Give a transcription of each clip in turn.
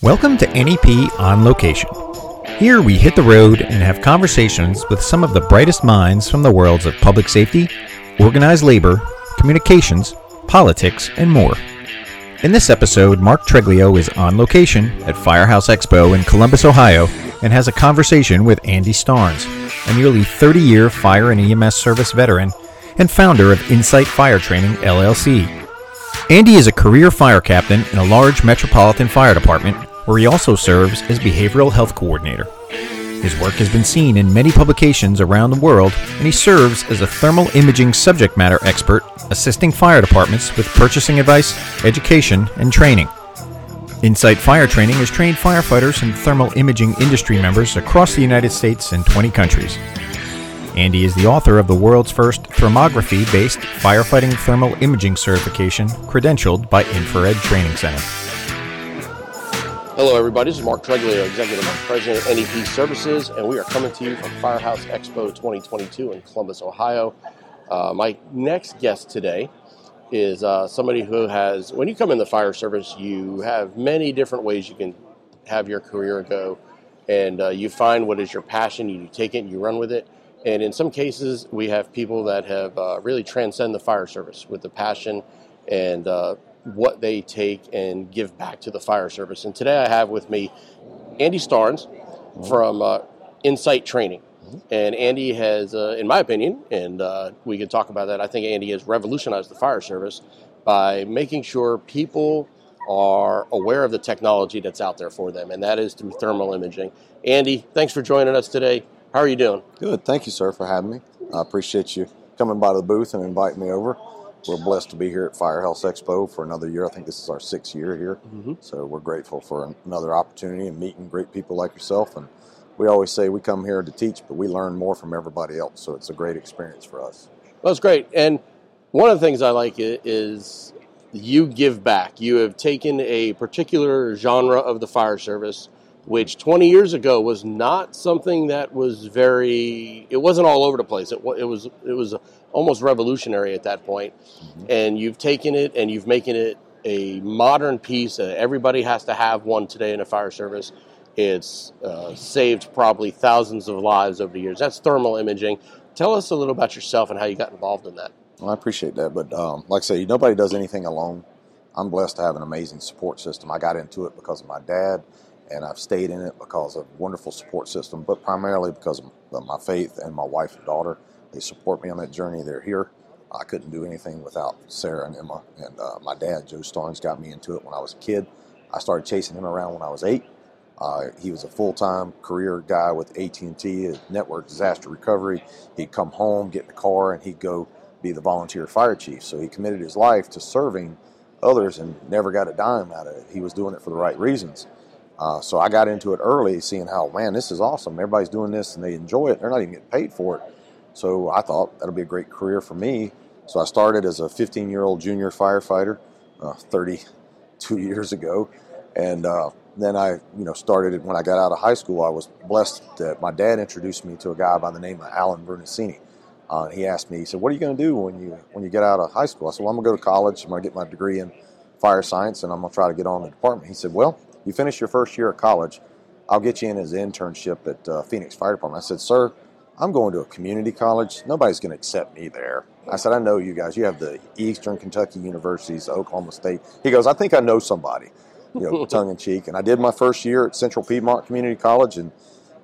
Welcome to NEP On Location. Here we hit the road and have conversations with some of the brightest minds from the worlds of public safety, organized labor, communications, politics, and more. In this episode, Mark Treglio is on location at Firehouse Expo in Columbus, Ohio, and has a conversation with Andy Starnes, a nearly 30 year fire and EMS service veteran and founder of Insight Fire Training LLC. Andy is a career fire captain in a large metropolitan fire department where he also serves as behavioral health coordinator. His work has been seen in many publications around the world, and he serves as a thermal imaging subject matter expert, assisting fire departments with purchasing advice, education, and training. Insight Fire Training has trained firefighters and thermal imaging industry members across the United States and 20 countries. Andy is the author of the world's first thermography based firefighting thermal imaging certification credentialed by Infrared Training Center. Hello, everybody. This is Mark Treglio, Executive Vice President at NEP Services, and we are coming to you from Firehouse Expo 2022 in Columbus, Ohio. Uh, my next guest today is uh, somebody who has, when you come in the fire service, you have many different ways you can have your career go, and uh, you find what is your passion, you take it, and you run with it. And in some cases, we have people that have uh, really transcend the fire service with the passion and uh, what they take and give back to the fire service. And today I have with me Andy Starnes from uh, Insight Training. And Andy has, uh, in my opinion, and uh, we can talk about that, I think Andy has revolutionized the fire service by making sure people are aware of the technology that's out there for them, and that is through thermal imaging. Andy, thanks for joining us today. How are you doing? Good. Thank you, sir, for having me. I appreciate you coming by the booth and inviting me over. We're blessed to be here at Firehouse Expo for another year. I think this is our sixth year here. Mm-hmm. So we're grateful for another opportunity and meeting great people like yourself. And we always say we come here to teach, but we learn more from everybody else. So it's a great experience for us. Well, it's great. And one of the things I like is you give back. You have taken a particular genre of the fire service, which 20 years ago was not something that was very. It wasn't all over the place. It, it was. It was almost revolutionary at that point. And you've taken it and you've making it a modern piece that everybody has to have one today in a fire service. It's uh, saved probably thousands of lives over the years. That's thermal imaging. Tell us a little about yourself and how you got involved in that. Well, I appreciate that. But um, like I say, nobody does anything alone. I'm blessed to have an amazing support system. I got into it because of my dad, and I've stayed in it because of a wonderful support system, but primarily because of my faith and my wife and daughter. They support me on that journey. They're here. I couldn't do anything without Sarah and Emma. And uh, my dad, Joe Starnes, got me into it when I was a kid. I started chasing him around when I was eight. Uh, he was a full-time career guy with AT&T, network disaster recovery. He'd come home, get in the car, and he'd go be the volunteer fire chief. So he committed his life to serving others and never got a dime out of it. He was doing it for the right reasons. Uh, so I got into it early, seeing how, man, this is awesome. Everybody's doing this and they enjoy it. They're not even getting paid for it. So I thought that'll be a great career for me. So I started as a 15 year old junior firefighter uh, 32 years ago. And uh, then I, you know, started when I got out of high school. I was blessed that my dad introduced me to a guy by the name of Alan Brunacini. Uh, he asked me, he said, "What are you going to do when you when you get out of high school?" I said, "Well, I'm going to go to college. I'm going to get my degree in fire science, and I'm going to try to get on the department." He said, "Well, you finish your first year of college, I'll get you in as an internship at uh, Phoenix Fire Department." I said, "Sir, I'm going to a community college. Nobody's going to accept me there." I said, "I know you guys. You have the Eastern Kentucky Universities, Oklahoma State." He goes, "I think I know somebody." You know, tongue in cheek. And I did my first year at Central Piedmont Community College, and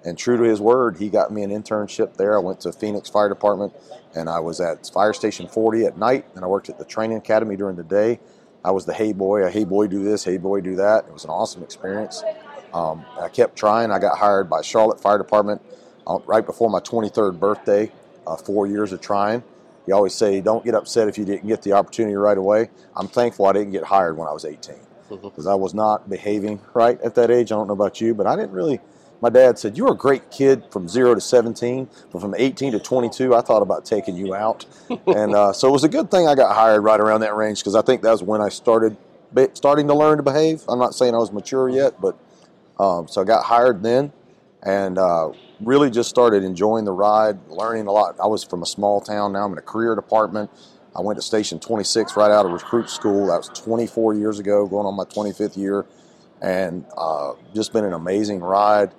and true to his word, he got me an internship there. I went to Phoenix Fire Department, and I was at Fire Station 40 at night, and I worked at the training academy during the day. I was the hey boy, a hey boy do this, hey boy do that. It was an awesome experience. Um, I kept trying. I got hired by Charlotte Fire Department uh, right before my 23rd birthday. Uh, four years of trying. You always say, don't get upset if you didn't get the opportunity right away. I'm thankful I didn't get hired when I was 18 because I was not behaving right at that age. I don't know about you, but I didn't really. My dad said, You're a great kid from zero to 17, but from 18 to 22, I thought about taking you out. and uh, so it was a good thing I got hired right around that range because I think that was when I started starting to learn to behave. I'm not saying I was mature yet, but um, so I got hired then and uh, really just started enjoying the ride, learning a lot. I was from a small town, now I'm in a career department. I went to Station 26 right out of recruit school. That was 24 years ago, going on my 25th year. and uh, just been an amazing ride.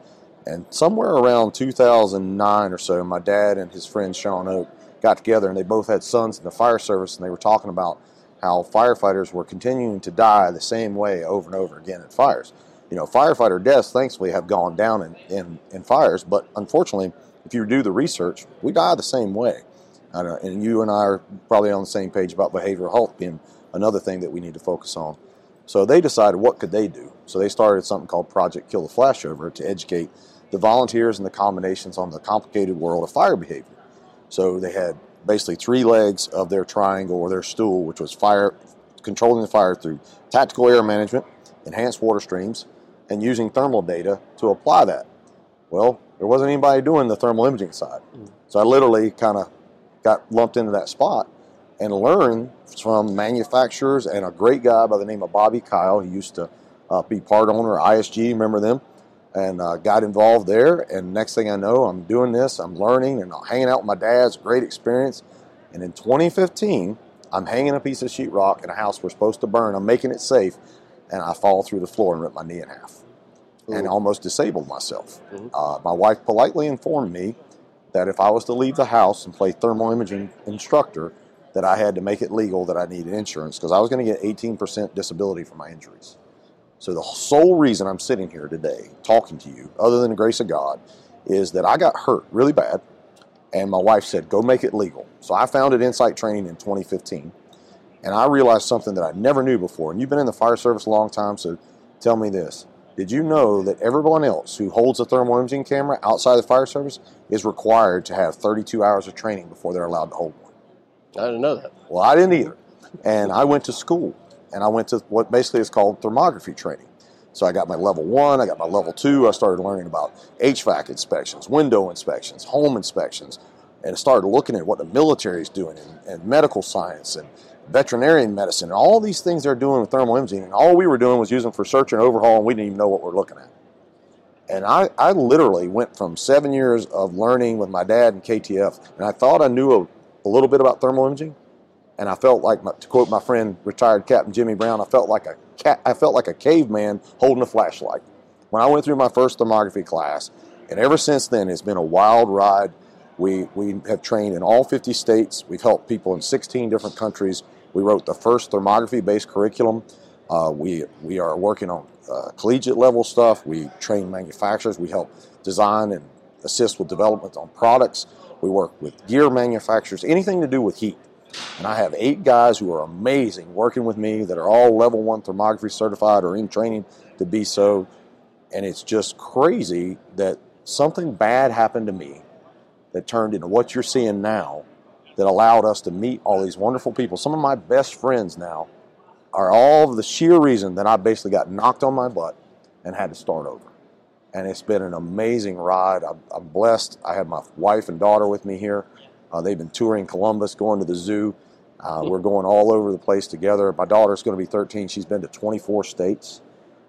And somewhere around 2009 or so, my dad and his friend Sean Oak got together, and they both had sons in the fire service, and they were talking about how firefighters were continuing to die the same way over and over again in fires. You know, firefighter deaths, thankfully, have gone down in, in, in fires, but unfortunately, if you do the research, we die the same way. and you and I are probably on the same page about behavioral health being another thing that we need to focus on. So they decided what could they do. So they started something called Project Kill the Flashover to educate the volunteers and the combinations on the complicated world of fire behavior. So they had basically three legs of their triangle or their stool, which was fire controlling the fire through tactical air management, enhanced water streams, and using thermal data to apply that. Well, there wasn't anybody doing the thermal imaging side. Mm. So I literally kind of got lumped into that spot and learned from manufacturers and a great guy by the name of Bobby Kyle. He used to uh, be part owner of ISG, remember them? And uh, got involved there. And next thing I know, I'm doing this, I'm learning, and I'm hanging out with my dad's great experience. And in 2015, I'm hanging a piece of sheetrock in a house we're supposed to burn. I'm making it safe, and I fall through the floor and rip my knee in half, Ooh. and almost disabled myself. Mm-hmm. Uh, my wife politely informed me that if I was to leave the house and play thermal imaging instructor, that I had to make it legal that I needed insurance because I was going to get 18% disability for my injuries. So the sole reason I'm sitting here today talking to you, other than the grace of God, is that I got hurt really bad, and my wife said, "Go make it legal." So I founded Insight Training in 2015, and I realized something that I never knew before. And you've been in the fire service a long time, so tell me this: Did you know that everyone else who holds a thermal imaging camera outside the fire service is required to have 32 hours of training before they're allowed to hold one? I didn't know that. Well, I didn't either. And I went to school and I went to what basically is called thermography training. So I got my level one, I got my level two. I started learning about HVAC inspections, window inspections, home inspections, and started looking at what the military is doing and, and medical science and veterinarian medicine and all these things they're doing with thermal imaging. And all we were doing was using for search and overhaul, and we didn't even know what we're looking at. And I, I literally went from seven years of learning with my dad in KTF, and I thought I knew a a little bit about thermal imaging, and I felt like, my, to quote my friend, retired Captain Jimmy Brown, I felt like a cat, I felt like a caveman holding a flashlight. When I went through my first thermography class, and ever since then, it's been a wild ride. We we have trained in all 50 states. We've helped people in 16 different countries. We wrote the first thermography-based curriculum. Uh, we we are working on uh, collegiate level stuff. We train manufacturers. We help design and assist with development on products. We work with gear manufacturers, anything to do with heat. And I have eight guys who are amazing working with me that are all level one thermography certified or in training to be so. And it's just crazy that something bad happened to me that turned into what you're seeing now that allowed us to meet all these wonderful people. Some of my best friends now are all the sheer reason that I basically got knocked on my butt and had to start over and it's been an amazing ride. I'm, blessed. I have my wife and daughter with me here. Uh, they've been touring Columbus, going to the zoo. Uh, we're going all over the place together. My daughter's going to be 13. She's been to 24 states.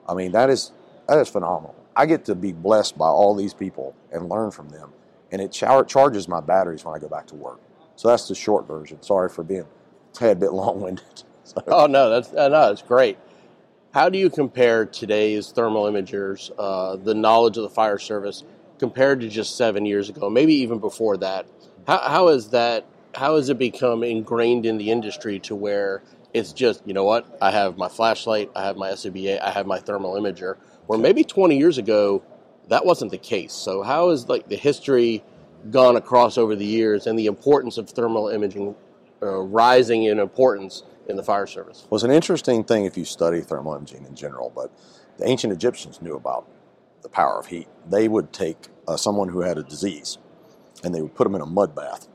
I mean, that is that is phenomenal. I get to be blessed by all these people and learn from them, and it char- charges my batteries when I go back to work. So that's the short version. Sorry for being a tad bit long-winded. oh no, that's uh, no, it's great. How do you compare today's thermal imagers, uh, the knowledge of the fire service, compared to just seven years ago, maybe even before that? How, how is that? How has it become ingrained in the industry to where it's just, you know what? I have my flashlight, I have my SCBA, I have my thermal imager. Where maybe 20 years ago, that wasn't the case. So how has like the history gone across over the years and the importance of thermal imaging uh, rising in importance in the fire service. Well, it's an interesting thing if you study thermal imaging in general, but the ancient Egyptians knew about the power of heat. They would take uh, someone who had a disease and they would put them in a mud bath.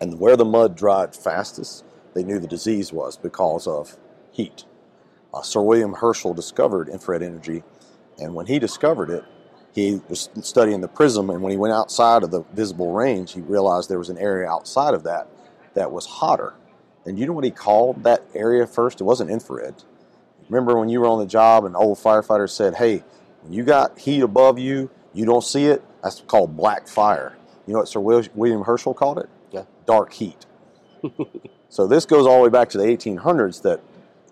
And where the mud dried fastest, they knew the disease was because of heat. Uh, Sir William Herschel discovered infrared energy, and when he discovered it, he was studying the prism, and when he went outside of the visible range, he realized there was an area outside of that that was hotter and you know what he called that area first? It wasn't infrared. Remember when you were on the job and old firefighters said, hey, when you got heat above you, you don't see it? That's called black fire. You know what Sir William Herschel called it? Yeah. Dark heat. so this goes all the way back to the 1800s that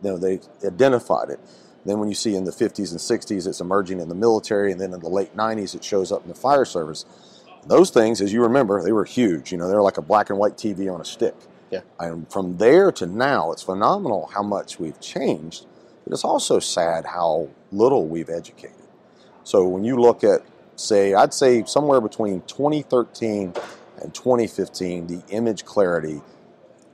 you know they identified it. Then when you see in the 50s and 60s, it's emerging in the military, and then in the late 90s, it shows up in the fire service. Those things, as you remember, they were huge. You know, they're like a black and white TV on a stick. Yeah. And from there to now, it's phenomenal how much we've changed, but it's also sad how little we've educated. So when you look at, say, I'd say somewhere between 2013 and 2015, the image clarity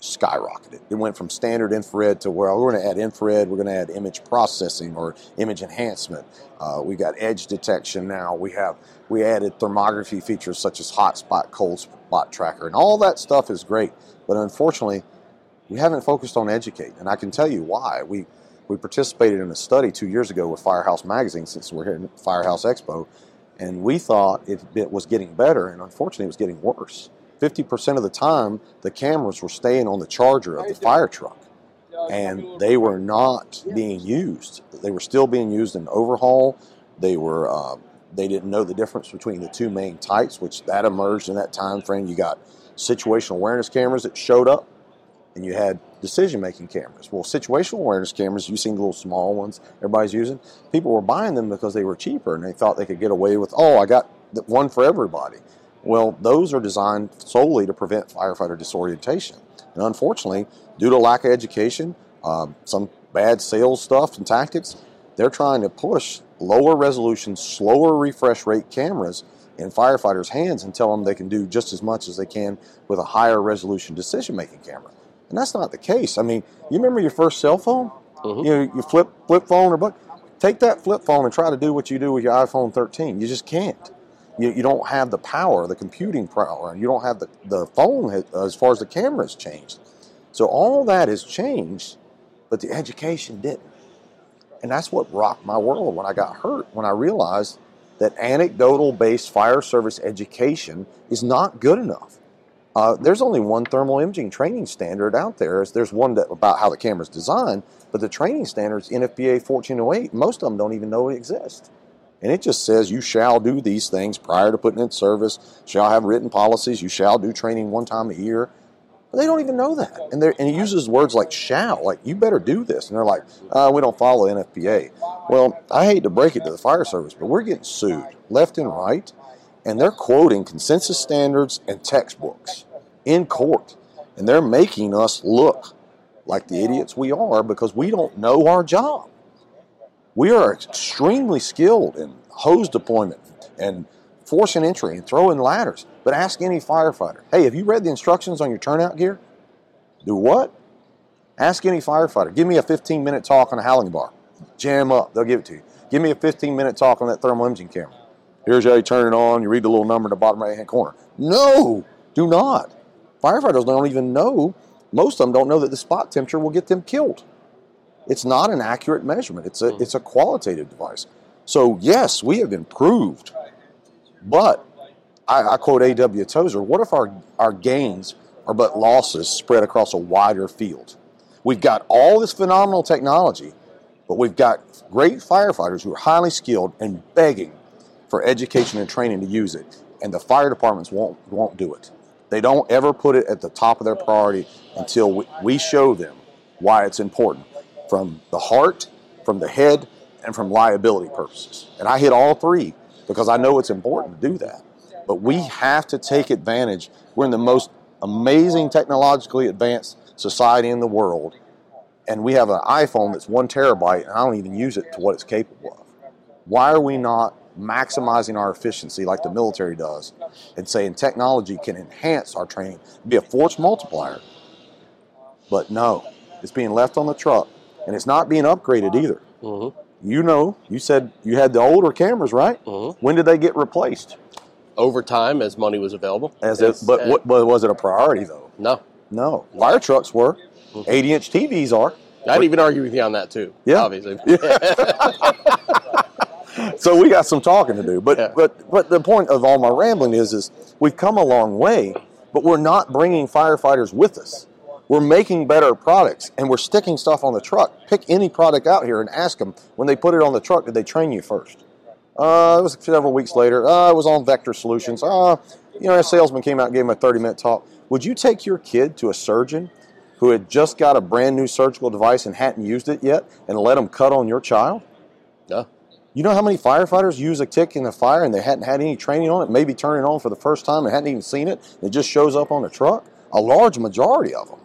skyrocketed. It went from standard infrared to well, we're going to add infrared, we're going to add image processing or image enhancement. Uh, we got edge detection now. We have we added thermography features such as hot spot, cold spot tracker, and all that stuff is great. But unfortunately, we haven't focused on educate, and I can tell you why. We we participated in a study two years ago with Firehouse Magazine, since we're here at Firehouse Expo, and we thought it, it was getting better, and unfortunately, it was getting worse. 50% of the time, the cameras were staying on the charger of the fire truck, and they were not being used. They were still being used in overhaul. They were uh, they didn't know the difference between the two main types, which that emerged in that time frame. You got situational awareness cameras that showed up, and you had decision making cameras. Well, situational awareness cameras, you've seen the little small ones everybody's using. People were buying them because they were cheaper and they thought they could get away with, oh, I got one for everybody. Well, those are designed solely to prevent firefighter disorientation. And unfortunately, due to lack of education, um, some bad sales stuff and tactics, they're trying to push lower resolution, slower refresh rate cameras in firefighters' hands and tell them they can do just as much as they can with a higher resolution decision making camera. And that's not the case. I mean, you remember your first cell phone? Mhm. You know, you flip flip phone or but take that flip phone and try to do what you do with your iPhone 13. You just can't. You, you don't have the power, the computing power, and you don't have the, the phone has- as far as the camera has changed. So all that has changed, but the education didn't. And that's what rocked my world when I got hurt, when I realized that anecdotal based fire service education is not good enough. Uh, there's only one thermal imaging training standard out there. There's one that, about how the camera's designed, but the training standards NFPA 1408, most of them don't even know it exists. And it just says you shall do these things prior to putting in service, shall have written policies, you shall do training one time a year. But they don't even know that. And, and it uses words like shall, like you better do this. And they're like, uh, we don't follow NFPA. Well, I hate to break it to the fire service, but we're getting sued left and right. And they're quoting consensus standards and textbooks in court. And they're making us look like the idiots we are because we don't know our job. We are extremely skilled in hose deployment and force and entry and throwing ladders. But ask any firefighter, hey, have you read the instructions on your turnout gear? Do what? Ask any firefighter. Give me a 15 minute talk on a Halligan bar. Jam up, they'll give it to you. Give me a 15 minute talk on that thermal imaging camera. Here's how you turn it on. You read the little number in the bottom right hand corner. No, do not. Firefighters don't even know. Most of them don't know that the spot temperature will get them killed. It's not an accurate measurement. It's a hmm. it's a qualitative device. So yes, we have improved, but I, I quote A.W. Tozer: "What if our our gains are but losses spread across a wider field? We've got all this phenomenal technology, but we've got great firefighters who are highly skilled and begging for education and training to use it, and the fire departments won't won't do it. They don't ever put it at the top of their priority until we, we show them why it's important from the heart, from the head, and from liability purposes. And I hit all three because I know it's important to do that. But we have to take advantage. We're in the most amazing technologically advanced society in the world, and we have an iPhone that's one terabyte, and I don't even use it to what it's capable of. Why are we not maximizing our efficiency like the military does and saying technology can enhance our training, be a force multiplier? But no, it's being left on the truck, and it's not being upgraded either. Mhm. You know, you said you had the older cameras, right? Mhm. When did they get replaced? Over time, as money was available. As it, but what, but was it a priority though? no, No, fire trucks were. Mhm. 80 inch TVs are. I'd even argue with you on that too. Yeah. obviously. So we got some talking to do. But Yeah. but but the point of all my rambling is is we've come a long way, but we're not bringing firefighters with us. We're making better products and we're sticking stuff on the truck. Pick any product out here and ask them when they put it on the truck, did they train you first? Uh, it was several weeks later. Uh, it was on Vector Solutions. Uh, you know, a salesman came out and gave him a 30 minute talk. Would you take your kid to a surgeon who had just got a brand new surgical device and hadn't used it yet and let them cut on your child? You know how many firefighters use a tick in a fire and they hadn't had any training on it, maybe turning it on for the first time and hadn't even seen it, and it just shows up on the truck? A large majority of them.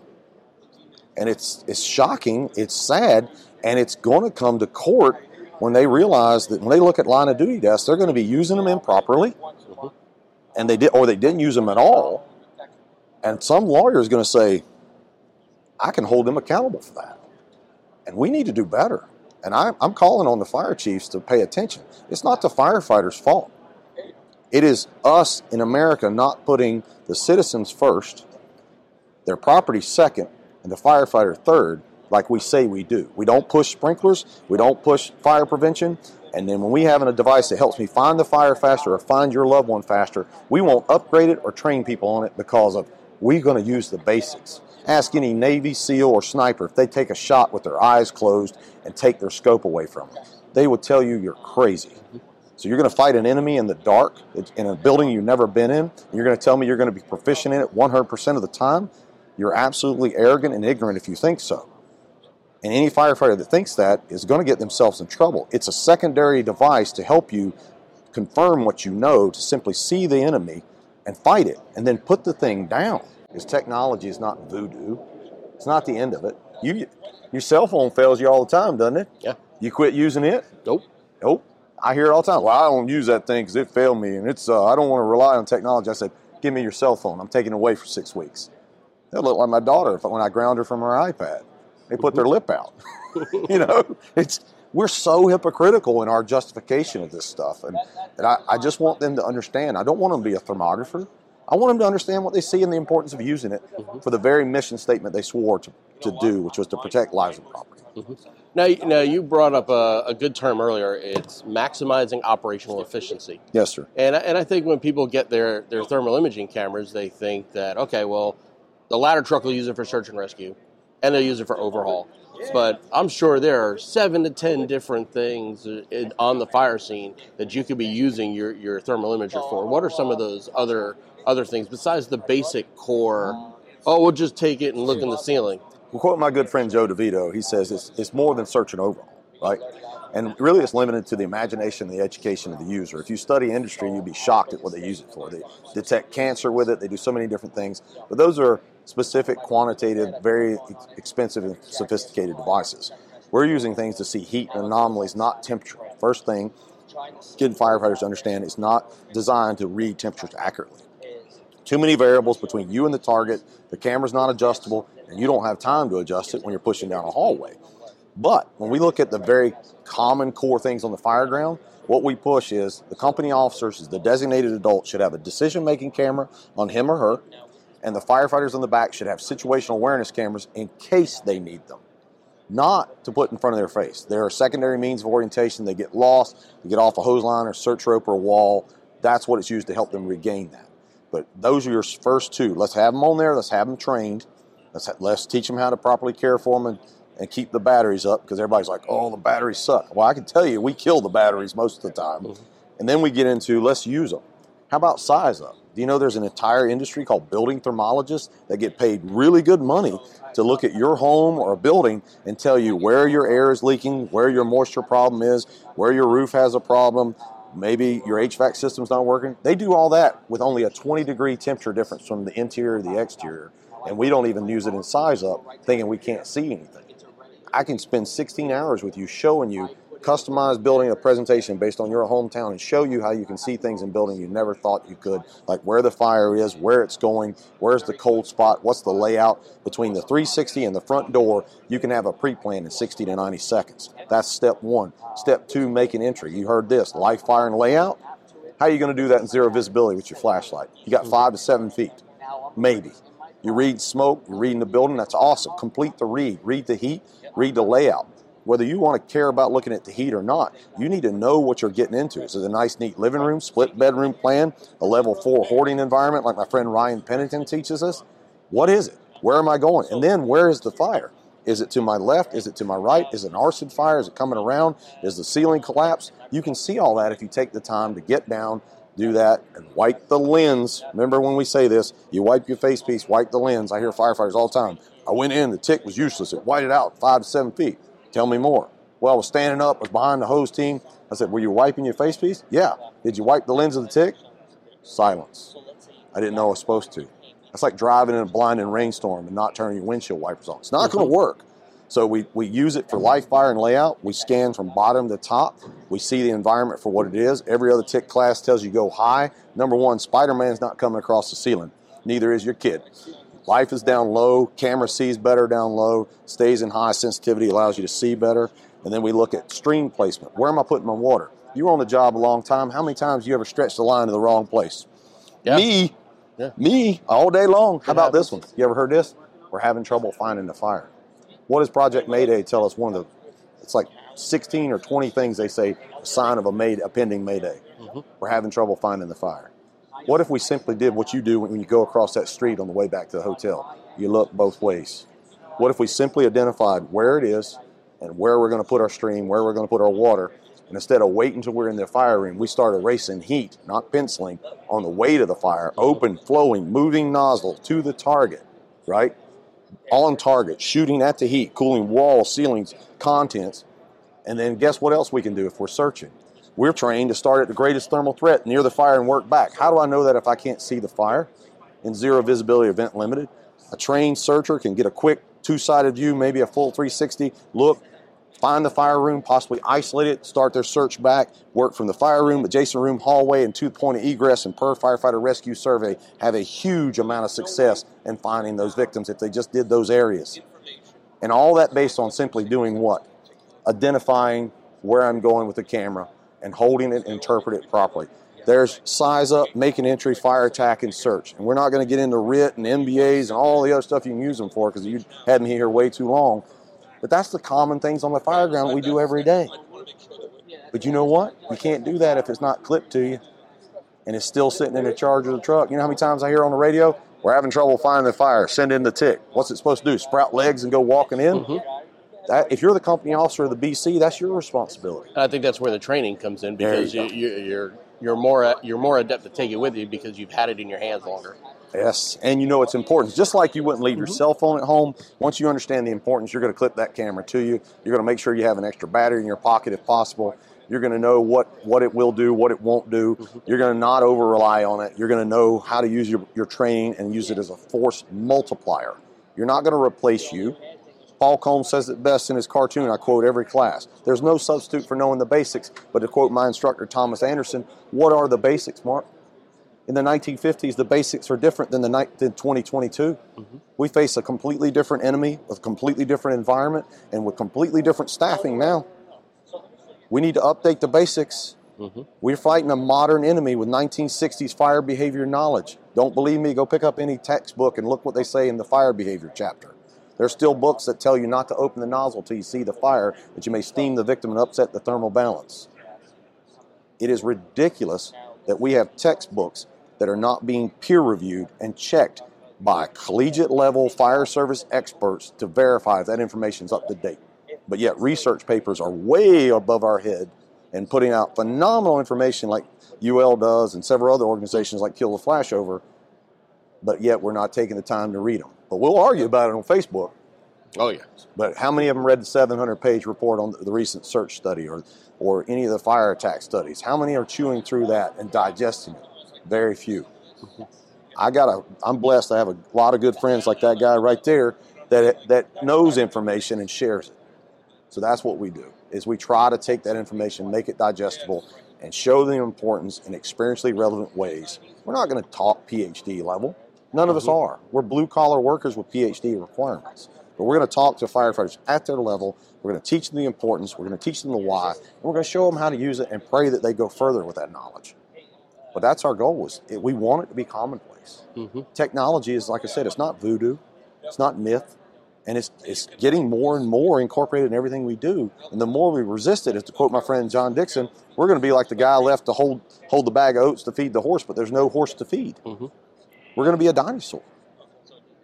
And it's it's shocking, it's sad, and it's going to come to court when they realize that when they look at line of duty deaths, they're going to be using them improperly, mm-hmm. and they did or they didn't use them at all. And some lawyer is going to say, I can hold them accountable for that. And we need to do better. And I, I'm calling on the fire chiefs to pay attention. It's not the firefighters' fault. It is us in America not putting the citizens first, their property second, and the firefighter third, like we say we do. We don't push sprinklers, we don't push fire prevention, and then when we have a device that helps me find the fire faster or find your loved one faster, we won't upgrade it or train people on it because of we're going to use the basics. Ask any Navy SEAL or sniper if they take a shot with their eyes closed and take their scope away from them. They would tell you you're crazy. So you're going to fight an enemy in the dark in a building you've never been in. You're going to tell me you're going to be proficient in it 100% of the time. You're absolutely arrogant and ignorant if you think so. And any firefighter that thinks that is going to get themselves in trouble. It's a secondary device to help you confirm what you know, to simply see the enemy and fight it, and then put the thing down. Because technology is not voodoo. It's not the end of it. You, your cell phone fails you all the time, doesn't it? Yeah. You quit using it? Nope. Nope. I hear it all the time. Well, I don't use that thing because it failed me, and it's uh, I don't want to rely on technology. I said, give me your cell phone. I'm taking it away for six weeks. That look like my daughter when I ground her from her iPad. They put their lip out. you know, it's we're so hypocritical in our justification of this stuff, and, and I, I just want them to understand. I don't want them to be a thermographer. I want them to understand what they see and the importance of using it mm-hmm. for the very mission statement they swore to, to do, which was to protect lives and property. Mm-hmm. Now, now you brought up a, a, good term earlier. It's maximizing operational efficiency. Yes, sir. And and I think when people get their their thermal imaging cameras, they think that okay, well, the ladder truck will use it for search and rescue, and they'll use it for overhaul. But I'm sure there are seven to ten different things in, on the fire scene that you could be using your, your thermal imager for. What are some of those other other things besides the basic core? Oh, we'll just take it and look in the ceiling. Well, quote my good friend Joe DeVito. He says it's, it's more than search and overhaul, right? And really, it's limited to the imagination and the education of the user. If you study industry, you'd be shocked at what they use it for. They detect cancer with it. They do so many different things. But those are specific, quantitative, very expensive and sophisticated devices. We're using things to see heat anomalies, not temperature. First thing, getting firefighters to understand it's not designed to read temperatures accurately. Too many variables between you and the target. The camera's not adjustable, and you don't have time to adjust it when you're pushing down a hallway. But when we look at the very common core things on the fire ground, what we push is the company officers, the designated adult, should have a decision making camera on him or her, and the firefighters on the back should have situational awareness cameras in case they need them, not to put in front of their face. There are secondary means of orientation. They get lost, they get off a hose line or search rope or wall. That's what it's used to help them regain that. But those are your first two. Let's have them on there. Let's have them trained. Let's, let's teach them how to properly care for them and, and keep the batteries up because everybody's like, oh, the batteries suck. Well, I can tell you, we kill the batteries most of the time. Mm-hmm. And then we get into let's use them. How about size up? Do you know there's an entire industry called building thermologists that get paid really good money to look at your home or a building and tell you where your air is leaking, where your moisture problem is, where your roof has a problem, maybe your HVAC system's not working. They do all that with only a 20 degree temperature difference from the interior to the exterior, and we don't even use it in size up, thinking we can't see anything. I can spend 16 hours with you showing you customize building a presentation based on your hometown and show you how you can see things in building you never thought you could, like where the fire is, where it's going, where's the cold spot, what's the layout between the 360 and the front door. You can have a pre-plan in 60 to 90 seconds. That's step one. Step two, make an entry. You heard this, light, fire, and layout. How are you going to do that in zero visibility with your flashlight? You got five to seven feet, maybe. You read smoke, you're reading the building, that's awesome. Complete the read, read the heat, read the layout whether you want to care about looking at the heat or not, you need to know what you're getting into. Is it a nice, neat living room, split bedroom plan, a level four hoarding environment like my friend Ryan Pennington teaches us? What is it? Where am I going? And then where is the fire? Is it to my left? Is it to my right? Is it an arson fire? Is it coming around? Is the ceiling collapsed? You can see all that if you take the time to get down, do that and wipe the lens. Remember when we say this, you wipe your face piece, wipe the lens. I hear firefighters all the time. I went in, the tick was useless. It whited out five to seven feet. Tell me more. Well, I was standing up, I was behind the hose team. I said, Were you wiping your face piece? Yeah. Did you wipe the lens of the tick? Silence. I didn't know I was supposed to. That's like driving in a blinding rainstorm and not turning your windshield wipers on. It's not going to mm-hmm. work. So we, we use it for live fire and layout. We scan from bottom to top. We see the environment for what it is. Every other tick class tells you go high. Number one, Spider-Man's not coming across the ceiling. Neither is your kid. Life is down low. Camera sees better down low. Stays in high sensitivity, allows you to see better. And then we look at stream placement. Where am I putting my water? You were on the job a long time. How many times you ever stretched the line to the wrong place? Yeah. Me, Yeah. me, all day long. How about this one? You ever heard this? We're having trouble finding the fire. What does Project Mayday tell us? One of the, it's like 16 or 20 things they say a sign of a, May, a pending Mayday. Mhm. We're having trouble finding the fire. What if we simply did what you do when you go across that street on the way back to the hotel? You look both ways. What if we simply identified where it is and where we're going to put our stream, where we're going to put our water, and instead of waiting until we're in the fire room, we start erasing heat, not penciling, on the way to the fire, open, flowing, moving nozzle to the target, right? On target, shooting at the heat, cooling walls, ceilings, contents, and then guess what else we can do if we're searching? We're trained to start at the greatest thermal threat near the fire and work back. How do I know that if I can't see the fire in zero visibility event limited? A trained searcher can get a quick two sided view, maybe a full 360 look, find the fire room, possibly isolate it, start their search back, work from the fire room, adjacent room, hallway, and the point of egress, and per firefighter rescue survey have a huge amount of success in finding those victims if they just did those areas. And all that based on simply doing what? Identifying where I'm going with the camera and holding it and interpret it properly. There's size up, make an entry, fire attack, and search. And we're not going to get into RIT and MBAs and all the other stuff you can use them for because you had me here way too long. But that's the common things on the fire ground we do every day. But you know what? You can't do that if it's not clipped to you and it's still sitting in the charge of the truck. You know how many times I hear on the radio, we're having trouble finding the fire, send in the tick. What's it supposed to do? Sprout legs and go walking in? Mm-hmm. That, if you're the company officer of the BC, that's your responsibility. I think that's where the training comes in because you you, you're you're more you're more adept to take it with you because you've had it in your hands longer. Yes, and you know it's important. Just like you wouldn't leave your mm-hmm. cell phone at home, once you understand the importance, you're going to clip that camera to you. You're going to make sure you have an extra battery in your pocket if possible. You're going to know what, what it will do, what it won't do. Mm-hmm. You're going to not over rely on it. You're going to know how to use your, your training and use it as a force multiplier. You're not going to replace you. Paul Combs says it best in his cartoon. I quote every class. There's no substitute for knowing the basics. But to quote my instructor, Thomas Anderson, what are the basics, Mark? In the 1950s, the basics are different than the ni- than 2022. Mm-hmm. We face a completely different enemy, with a completely different environment, and with completely different staffing now. We need to update the basics. Mm-hmm. We're fighting a modern enemy with 1960s fire behavior knowledge. Don't believe me? Go pick up any textbook and look what they say in the fire behavior chapter. There's still books that tell you not to open the nozzle till you see the fire, that you may steam the victim and upset the thermal balance. It is ridiculous that we have textbooks that are not being peer reviewed and checked by collegiate level fire service experts to verify if that information is up to date. But yet, research papers are way above our head and putting out phenomenal information like UL does and several other organizations like Kill the Flashover, but yet we're not taking the time to read them. But we'll argue about it on Facebook. Oh yeah, But how many of them read the 700 page report on the recent search study or, or any of the fire attack studies? How many are chewing through that and digesting it? Very few. I got a, I'm blessed to have a lot of good friends like that guy right there that, that knows information and shares it. So that's what we do is we try to take that information, make it digestible, and show the importance in experientially relevant ways. We're not going to talk PhD level. None of us are. We're blue collar workers with PhD requirements. But we're going to talk to firefighters at their level. We're going to teach them the importance. We're going to teach them the why. And we're going to show them how to use it and pray that they go further with that knowledge. But that's our goal. Is it, we want it to be commonplace. Technology is, like I said, it's not voodoo. It's not myth. And it's, it's getting more and more incorporated in everything we do. And the more we resist it, as to quote my friend John Dixon, we're going to be like the guy left to hold, hold the bag of oats to feed the horse, but there's no horse to feed. Mhm. We're going to be a dinosaur.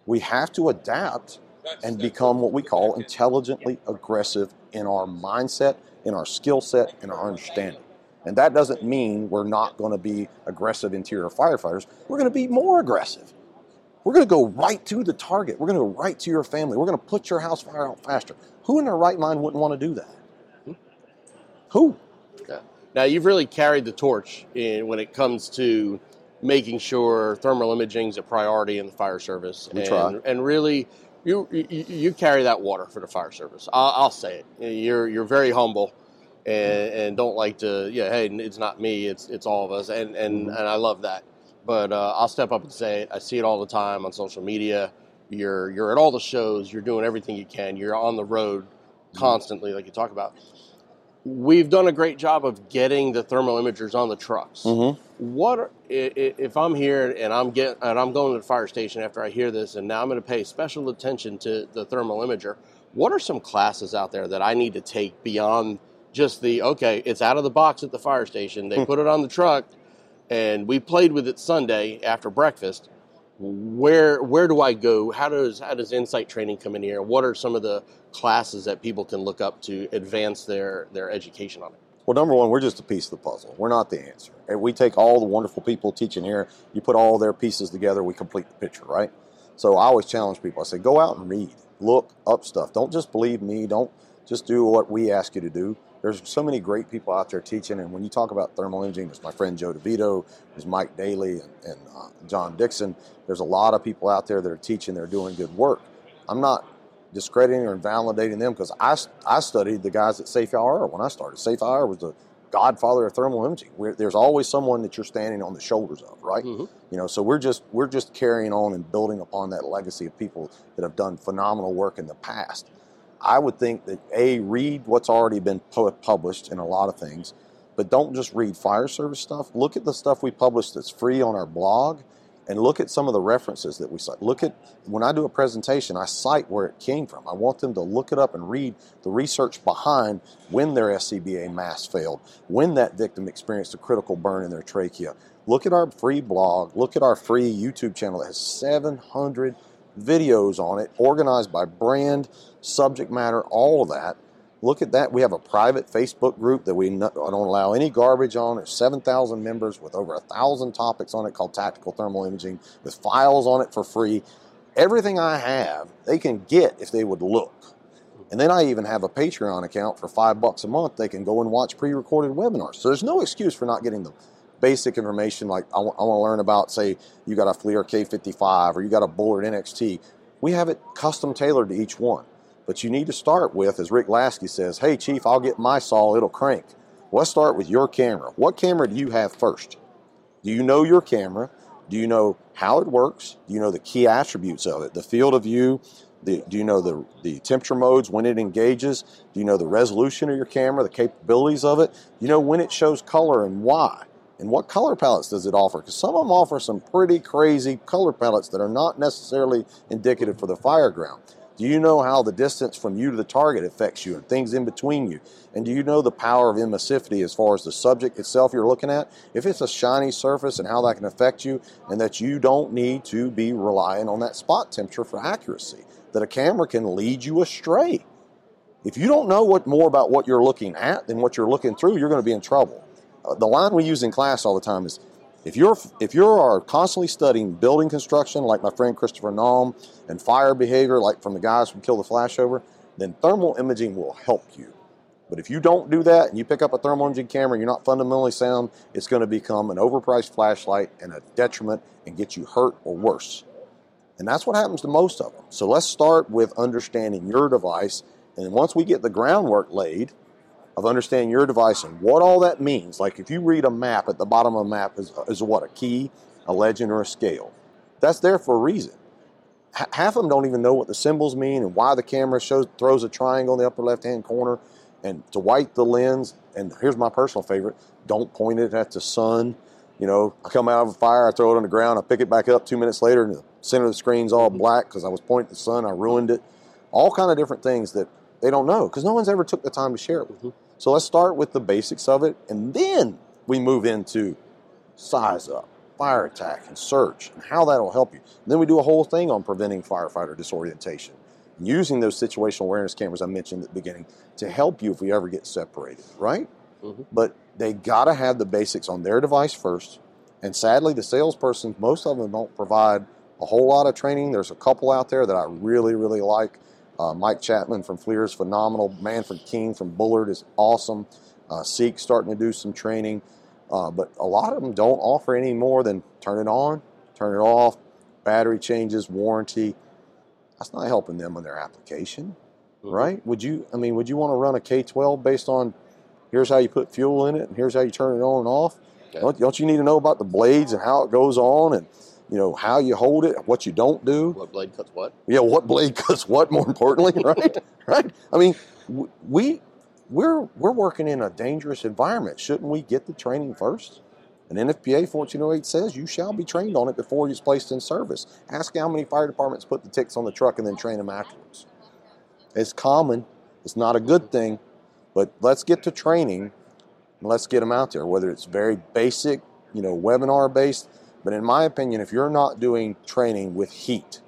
We have to adapt and become what we call intelligently aggressive in our mindset, in our skill set, in our understanding. And that doesn't mean we're not going to be aggressive interior firefighters. We're going to be more aggressive. We're going to go right to the target. We're going to go right to your family. We're going to put your house fire out faster. Who in their right mind wouldn't want to do that? Who? Now you've really carried the torch in when it comes to making sure thermal imaging is a priority in the fire service, We and, try. and really, you, you you carry that water for the fire service. I'll, I'll say it. You're you're very humble, and, and don't like to yeah. Hey, it's not me. It's it's all of us, and and, Mhm. and I love that. But uh, I'll step up and say it. I see it all the time on social media. You're you're at all the shows. You're doing everything you can. You're on the road constantly, like you talk about. We've done a great job of getting the thermal imagers on the trucks. Mm-hmm. What are, i- i- if I'm here and I'm get and I'm going to the fire station after I hear this, and now I'm going to pay special attention to the thermal imager? What are some classes out there that I need to take beyond just the okay? It's out of the box at the fire station. They put it on the truck, and we played with it Sunday after breakfast. Where where do I go? How does how does insight training come in here? What are some of the classes that people can look up to advance their their education on it? Well, number one, we're just a piece of the puzzle. We're not the answer. And we take all the wonderful people teaching here, you put all their pieces together, we complete the picture, right? So I always challenge people. I say, go out and read, look up stuff. Don't just believe me. Don't just do what we ask you to do. There's so many great people out there teaching. And when you talk about thermal imaging, there's my friend Joe DeVito, there's Mike Daly, and, and uh, John Dixon. There's a lot of people out there that are teaching, they're doing good work. I'm not discrediting or invalidating them because I, I studied the guys at Safe IR when I started. Safe IR was the godfather of thermal imaging. Where there's always someone that you're standing on the shoulders of, right? Mhm. You know, so we're just we're just carrying on and building upon that legacy of people that have done phenomenal work in the past. I would think that a read what's already been pu- published in a lot of things, but don't just read fire service stuff. Look at the stuff we publish that's free on our blog, and look at some of the references that we cite. Look at when I do a presentation, I cite where it came from. I want them to look it up and read the research behind when their SCBA mask failed, when that victim experienced a critical burn in their trachea. Look at our free blog. Look at our free YouTube channel that has 700 videos on it, organized by brand, subject matter, all of that. Look at that. We have a private Facebook group that we don't allow any garbage on. There's 7,000 members with over a thousand topics on it called Tactical Thermal Imaging, with files on it for free. Everything I have, they can get if they would look. And then I even have a Patreon account for five bucks a month. They can go and watch pre-recorded webinars. So there's no excuse for not getting the basic information. Like I want to learn about, say, you got a FLIR K55 or you got a Bullard NXT. We have it custom tailored to each one. But you need to start with, as Rick Lasky says, hey, Chief, I'll get my saw, it'll crank. Let's start with your camera. What camera do you have first? Do you know your camera? Do you know how it works? Do you know the key attributes of it? The field of view? The, do you know the, the temperature modes when it engages? Do you know the resolution of your camera, the capabilities of it? You know when it shows color and why? And what color palettes does it offer? Because some of them offer some pretty crazy color palettes that are not necessarily indicative for the fire ground. Do you know how the distance from you to the target affects you and things in between you? And do you know the power of emissivity as far as the subject itself you're looking at? If it's a shiny surface and how that can affect you, and that you don't need to be relying on that spot temperature for accuracy, that a camera can lead you astray. If you don't know what more about what you're looking at than what you're looking through, you're going to be in trouble. The line we use in class all the time is if you're if you are constantly studying building construction, like my friend Christopher Naum, and fire behavior, like from the guys from Kill the Flashover, then thermal imaging will help you. But if you don't do that and you pick up a thermal imaging camera and you're not fundamentally sound, it's going to become an overpriced flashlight and a detriment and get you hurt or worse. And that's what happens to most of them. So let's start with understanding your device. And once we get the groundwork laid of understanding your device and what all that means, like if you read a map at the bottom of a map is, is what, a key, a legend, or a scale. That's there for a reason. H- half of them don't even know what the symbols mean and why the camera shows throws a triangle in the upper left hand corner and to white the lens. And here's my personal favorite don't point it at the sun. You know, I come out of a fire, I throw it on the ground, I pick it back up two minutes later, and the center of the screen's all mm-hmm. black because I was pointing at the sun, I ruined it. All kind of different things that they don't know because no one's ever took the time to share it with you. So let's start with the basics of it, and then we move into size up, fire attack, and search, and how that'll help you. And then we do a whole thing on preventing firefighter disorientation, using those situational awareness cameras I mentioned at the beginning to help you if we ever get separated, right? Mhm. But they got to have the basics on their device first. And sadly, the salesperson, most of them don't provide a whole lot of training. There's a couple out there that I really, really like. Uh, Mike Chapman from FLIR is phenomenal. Manfred King from Bullard is awesome. Uh, Seek starting to do some training. Uh, but a lot of them don't offer any more than turn it on, turn it off, battery changes, warranty. That's not helping them in their application, mm-hmm. right? Would you? I mean, would you want to run a K12 based on here's how you put fuel in it and here's how you turn it on and off? Okay. Don't, don't you need to know about the blades and how it goes on and you know how you hold it, what you don't do? What blade cuts what? Yeah, what blade cuts what? More importantly, right? right? I mean, we we're we're working in a dangerous environment. Shouldn't we get the training first? And NFPA 1408 says you shall be trained on it before it's placed in service. Ask how many fire departments put the TICs on the truck and then train them afterwards. It's common. It's not a good thing, but let's get to training and let's get them out there. Whether it's very basic, you know, webinar based, but in my opinion, if you're not doing training with heat,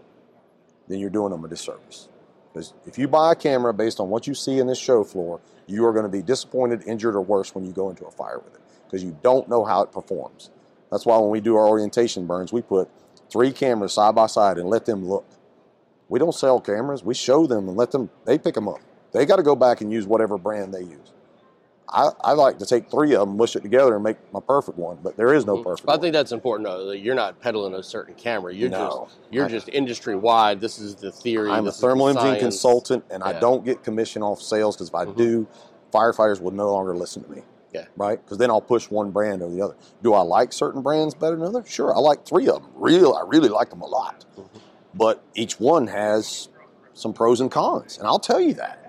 then you're doing them a disservice. Because if you buy a camera based on what you see in this show floor, you are going to be disappointed, injured, or worse when you go into a fire with it because you don't know how it performs. That's why when we do our orientation burns, we put three cameras side by side and let them look. We don't sell cameras. We show them and let them, they pick them up. They got to go back and use whatever brand they use. I, I, like to take three of them, mush it together, and make my perfect one. But there is no mm-hmm. perfect. I think that's important. Though, that you're not peddling a certain camera. You're no, just you're I, just industry wide. This is the theory. I'm a thermal imaging consultant, and yeah. I don't get commission off sales because if I mm-hmm. do, firefighters will no longer listen to me. Yeah. Right? Because then I'll push one brand or the other. Do I like certain brands better than others? Sure. I like three of them. Real, I really like them a lot. Mm-hmm. But each one has some pros and cons. And I'll tell you that.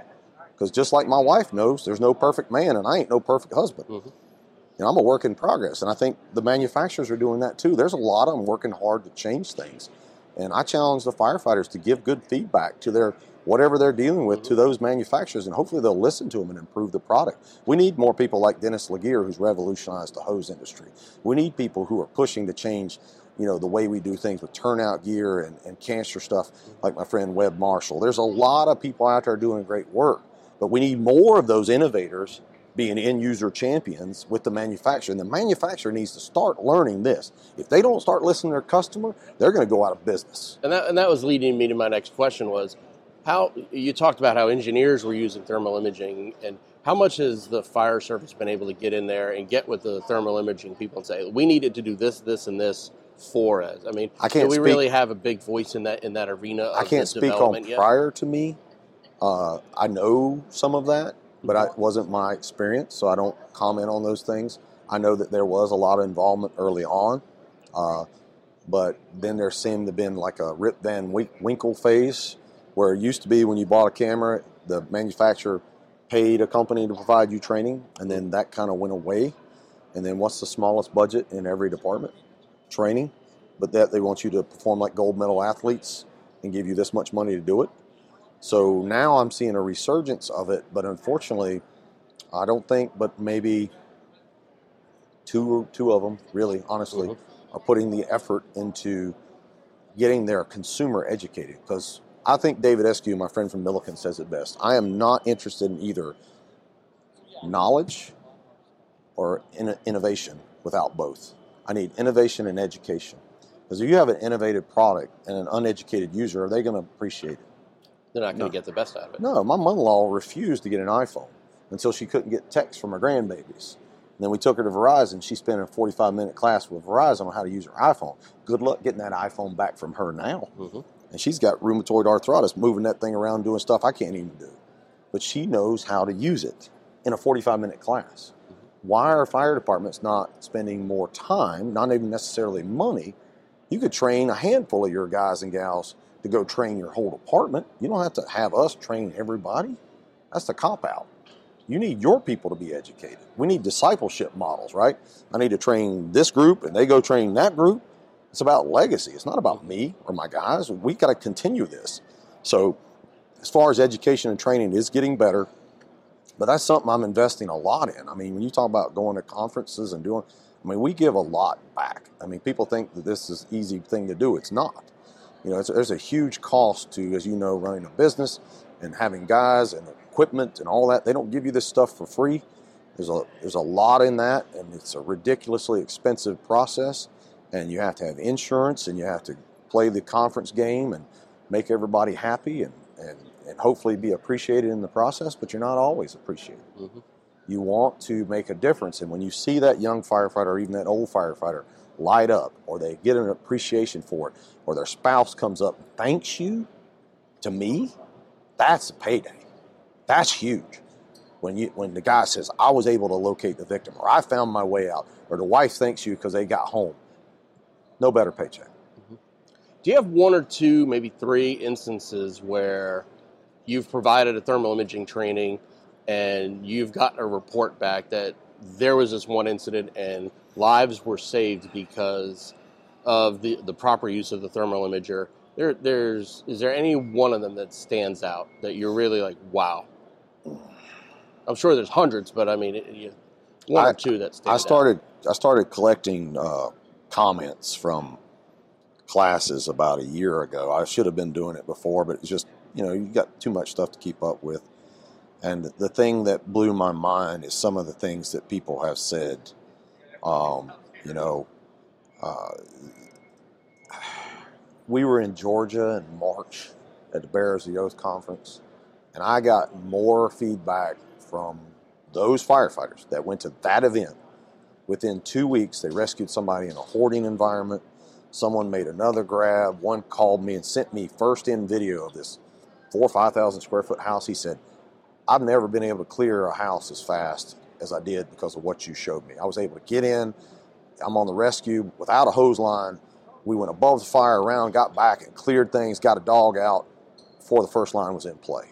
Because just like my wife knows, there's no perfect man, and I ain't no perfect husband. Mm-hmm. You know, I'm a work in progress. And I think the manufacturers are doing that too. There's a lot of them working hard to change things. And I challenge the firefighters to give good feedback to their whatever they're dealing with to those manufacturers, and hopefully they'll listen to them and improve the product. We need more people like Dennis Laguerre, who's revolutionized the hose industry. We need people who are pushing to change, you know, the way we do things with turnout gear and, and cancer stuff, like my friend Webb Marshall. There's a lot of people out there doing great work, but we need more of those innovators being end user champions with the manufacturer. And the manufacturer needs to start learning this. If they don't start listening to their customer, they're going to go out of business. And that, and that was leading me to my next question was how you talked about how engineers were using thermal imaging, and how much has the fire service been able to get in there and get with the thermal imaging people and say we needed to do this, this, and this for us? I mean, I can't. Do we speak, really have a big voice in that in that arena? I can't speak on yet? prior to me. Uh, I know some of that, but it wasn't my experience, so I don't comment on those things. I know that there was a lot of involvement early on, uh, but then there seemed to have been like a Rip Van Winkle phase where it used to be when you bought a camera, the manufacturer paid a company to provide you training, and then that kind of went away. And then what's the smallest budget in every department? Training. But that they want you to perform like gold medal athletes and give you this much money to do it. So now I'm seeing a resurgence of it, but unfortunately, I don't think, but maybe two two of them, really, honestly, mm-hmm. are putting the effort into getting their consumer educated because I think David Eskew, my friend from Milliken, says it best. I am not interested in either knowledge or in innovation without both. I need innovation and education. Because if you have an innovative product and an uneducated user, are they going to appreciate it? They're not going to no. get the best out of it. No, my mother in law refused to get an iPhone until she couldn't get texts from her grandbabies. And then we took her to Verizon. She spent a 45 minute class with Verizon on how to use her iPhone. Good luck getting that iPhone back from her now. Mm-hmm and she's got rheumatoid arthritis, moving that thing around, doing stuff I can't even do. But she knows how to use it in a 45 minute class. Why are fire departments not spending more time, not even necessarily money? You could train a handful of your guys and gals to go train your whole department. You don't have to have us train everybody. That's the cop out. You need your people to be educated. We need discipleship models, right? I need to train this group and they go train that group. It's about legacy. It's not about me or my guys. We got to continue this. So, as far as education and training, is getting better. But that's something I'm investing a lot in. I mean, when you talk about going to conferences and doing, I mean, we give a lot back. I mean, people think that this is easy thing to do. It's not. You know, there's a huge cost to, as you know, running a business and having guys and equipment and all that. They don't give you this stuff for free. There's a there's a lot in that, and it's a ridiculously expensive process. And you have to have insurance, and you have to play the conference game and make everybody happy, and and, and hopefully be appreciated in the process. But you're not always appreciated. Mm-hmm. You want to make a difference, and when you see that young firefighter or even that old firefighter light up, or they get an appreciation for it, or their spouse comes up and thanks you, to me, that's a payday. That's huge. When you when the guy says, I was able to locate the victim, or I found my way out, or the wife thanks you because they got home. No better paycheck. Mm-hmm. Do you have one or two, maybe three instances where you've provided a thermal imaging training and you've gotten a report back that there was this one incident and lives were saved because of the, the proper use of the thermal imager? There, there's is there any one of them that stands out that you're really like, wow? I'm sure there's hundreds, but I mean, it, you, one I- or two that stand I out. started I started collecting uh, comments from classes about a year ago. I should have been doing it before, but it's just you know you got too much stuff to keep up with. And the thing that blew my mind is some of the things that people have said. Um, you know, uh, we were in Georgia in March at the Bearers of the Oath conference, and I got more feedback from those firefighters that went to that event. Within two weeks, they rescued somebody in a hoarding environment. Someone made another grab. One called me and sent me first in video of this four or five thousand square foot house. He said, I've never been able to clear a house as fast as I did because of what you showed me. I was able to get in. I'm on the rescue without a hose line. We went above the fire around, got back and cleared things, got a dog out before the first line was in play.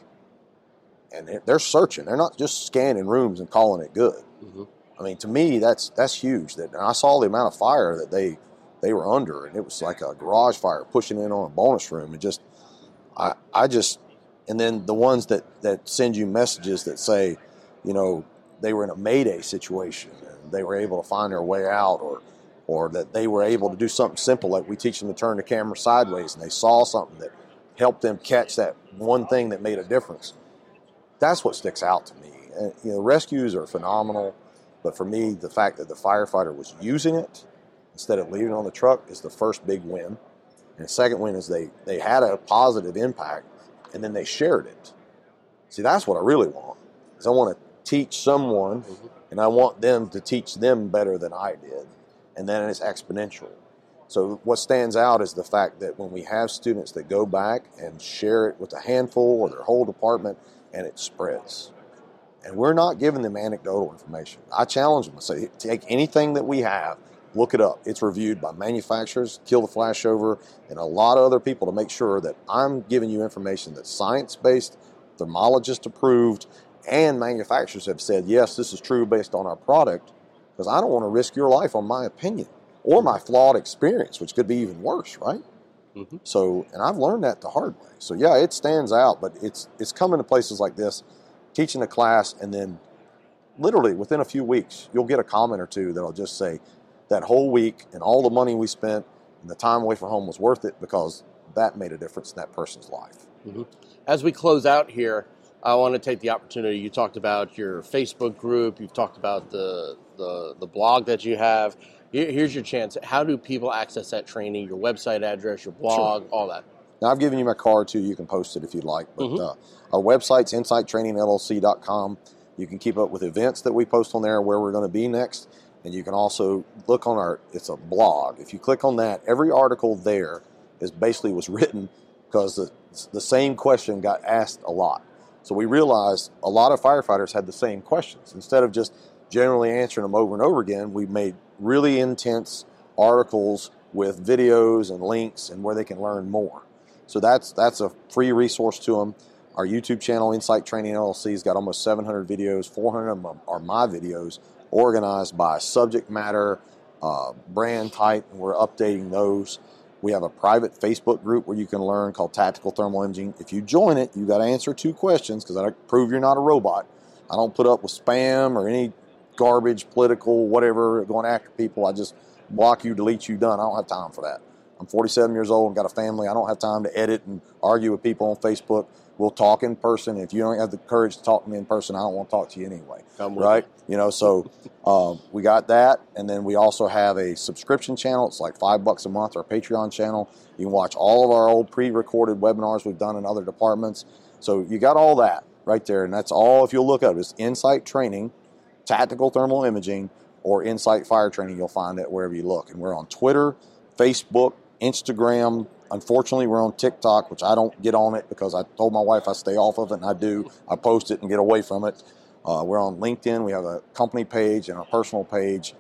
And they- they're searching. They're not just scanning rooms and calling it good. Mhm. I mean, to me, that's that's huge. That and I saw the amount of fire that they they were under, and it was like a garage fire pushing in on a bonus room. And just, I I just, and then the ones that that send you messages that say, you know, they were in a mayday situation and they were able to find their way out, or or that they were able to do something simple like we teach them to turn the camera sideways and they saw something that helped them catch that one thing that made a difference. That's what sticks out to me. And, you know, rescues are phenomenal, but for me, the fact that the firefighter was using it instead of leaving it on the truck is the first big win. And the second win is they, they had a positive impact and then they shared it. See, that's what I really want. Is I want to teach someone Mhm. and I want them to teach them better than I did. And then it's exponential. So what stands out is the fact that when we have students that go back and share it with a handful or their whole department and it spreads. And we're not giving them anecdotal information. I challenge them. I say, take anything that we have, look it up. It's reviewed by manufacturers, Kill the Flashover, and a lot of other people to make sure that I'm giving you information that's science based, thermologist approved, and manufacturers have said, yes, this is true based on our product, because I don't want to risk your life on my opinion or my flawed experience, which could be even worse, right? Mhm. So, and I've learned that the hard way. So, yeah, it stands out, but it's it's coming to places like this, teaching a class, and then literally within a few weeks, you'll get a comment or two that'll just say that whole week and all the money we spent and the time away from home was worth it because that made a difference in that person's life. As we close out here, I want to take the opportunity. You talked about your Facebook group. You've talked about the the, the blog that you have. Here- Here's your chance. How do people access that training? Your website address, your blog, all that. Now, I've given you my card too. You can post it if you'd like. But Mhm. uh, our website's insighttrainingllc.com. You can keep up with events that we post on there, where we're going to be next. And you can also look on our, it's a blog. If you click on that, every article there is basically was written because the, the same question got asked a lot. So we realized a lot of firefighters had the same questions. Instead of just generally answering them over and over again, we made really intense articles with videos and links and where they can learn more. So that's that's a free resource to them. Our YouTube channel, Insight Training LLC, has got almost 700 videos. 400 of them are my videos, organized by subject matter, uh, brand type, and we're updating those. We have a private Facebook group where you can learn called Tactical Thermal Imaging. If you join it, you got to answer two questions because I prove you're not a robot. I don't put up with spam or any garbage, political, whatever, going after people. I just block you, delete you, done. I don't have time for that. I'm 47 years old and got a family. I don't have time to edit and argue with people on Facebook. We'll talk in person. If you don't have the courage to talk to me in person, I don't want to talk to you anyway. Right? You know, so um, we got that, and then we also have a subscription channel. It's like five bucks a month. Our Patreon channel. You can watch all of our old pre-recorded webinars we've done in other departments. So you got all that right there, and that's all. If you'll look up, it's Insight Training, Tactical Thermal Imaging, or Insight Fire Training. You'll find it wherever you look. And we're on Twitter, Facebook, Instagram. Unfortunately, we're on TikTok, which I don't get on it because I told my wife I stay off of it, and I do. I post it and get away from it. Uh, we're on LinkedIn. We have a company page and a personal page,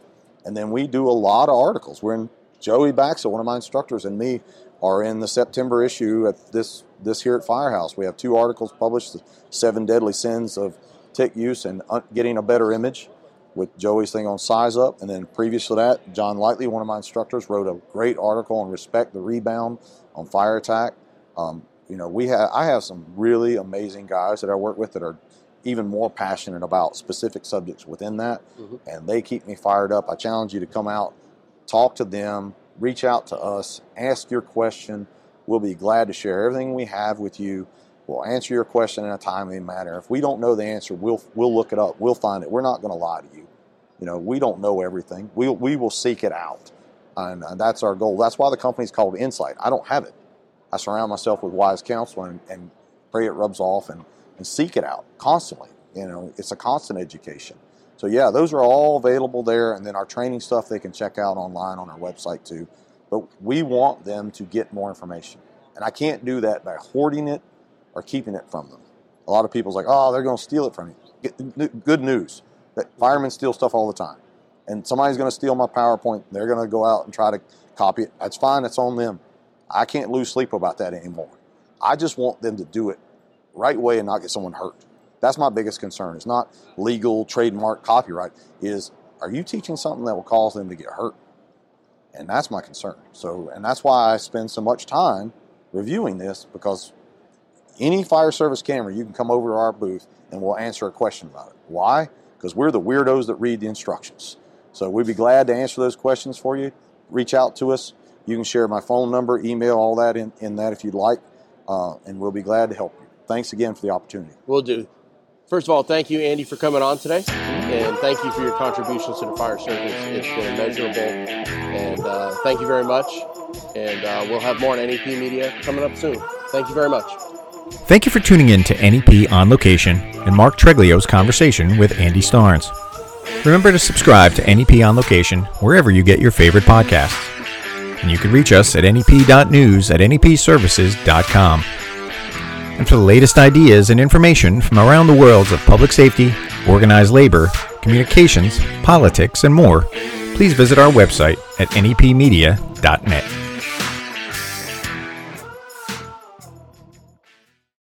and then we do a lot of articles. We're in Joey Baxa, one of my instructors, and me are in the September issue at this this here at Firehouse. We have two articles published: the seven deadly sins of TIC use and getting a better image with Joey's thing on size up. And then previous to that, John Lightly, one of my instructors, wrote a great article on respect the rebound on fire attack. Um, you know, we have I have some really amazing guys that I work with that are even more passionate about specific subjects within that, mm-hmm. and they keep me fired up. I challenge you to come out, talk to them, reach out to us, ask your question. We'll be glad to share everything we have with you. We'll answer your question in a timely manner. If we don't know the answer, we'll we'll look it up. We'll find it. We're not going to lie to you. You know, we don't know everything. We we will seek it out, and, and that's our goal. That's why the company's called Insight. I don't have it. I surround myself with wise counsel and, and pray it rubs off and, and seek it out constantly. You know, it's a constant education. So yeah, those are all available there, and then our training stuff they can check out online on our website too. But we want them to get more information, and I can't do that by hoarding it or keeping it from them. A lot of people's like, oh, they're going to steal it from you. Good news that firemen steal stuff all the time, and somebody's going to steal my PowerPoint. They're going to go out and try to copy it. That's fine. That's on them. I can't lose sleep about that anymore. I just want them to do it right way and not get someone hurt. That's my biggest concern. It's not legal, trademark, copyright. Is are you teaching something that will cause them to get hurt? And that's my concern. So, and that's why I spend so much time reviewing this because any fire service camera, you can come over to our booth and we'll answer a question about it. Why? Because we're the weirdos that read the instructions. So we'd be glad to answer those questions for you. Reach out to us. You can share my phone number, email, all that in, in that if you'd like, uh, and we'll be glad to help you. Thanks again for the opportunity. We'll do. First of all, thank you, Andy, for coming on today, and thank you for your contributions to the fire service. It's been immeasurable, and uh, thank you very much. And uh, we'll have more on NEP Media coming up soon. Thank you very much. Thank you for tuning in to NEP On Location and Mark Treglio's conversation with Andy Starnes. Remember to subscribe to NEP On Location wherever you get your favorite podcasts. And you can reach us at nep.news at nepservices.com and for the latest ideas and information from around the worlds of public safety, organized labor, communications, politics, and more, please visit our website at nepmedia.net.